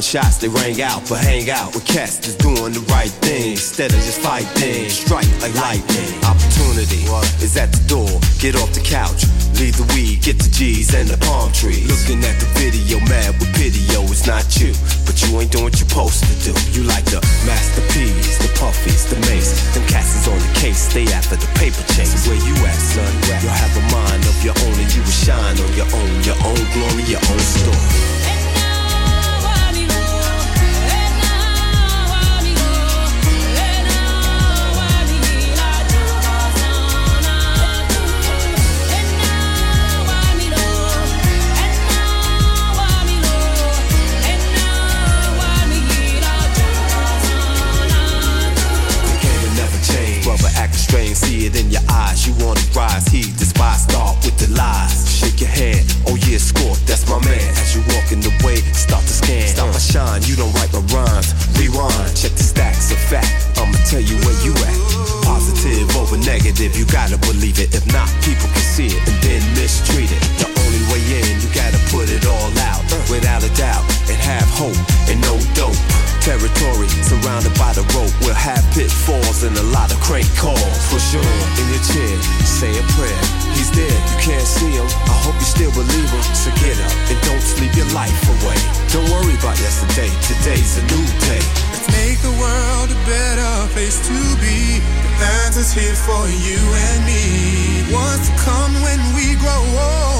Gunshots, they rang out, but hang out with cats that's doing the right thing instead of just fighting. Strike like lightning. Opportunity is at the door. Get off the couch, leave the weed, get the G's and the palm trees. Looking at the video, mad with pity, yo, it's not you. But you ain't doing what you're supposed to do. You like the masterpiece, the puffies, the mace. Them cats is on the case, stay after the paper chase. Where you at, son? You'll have a mind of your own and you will shine on your own, your own glory, your own story. See it in your eyes. You wanna rise, he despise. Start with the lies. Shake your head, oh yeah, score, that's my man. As you walk in the way, start to scan. Stop my shine, you don't write my rhymes. Rewind, check the stacks of fact. I'ma tell you where you at. Positive over negative, you gotta believe it. If not, people can see it and then mistreat it. The only way in, you gotta put it all out. Without a doubt, and have hope and no dope territory surrounded by the rope. We'll have pitfalls and a lot of crank calls. For sure, in your chair, say a prayer. He's there, you can't see him. I hope you still believe him. So get up and don't sleep your life away. Don't worry about yesterday, today's a new day. Let's make the world a better place to be. The answer's here for you and me. What's to come when we grow old?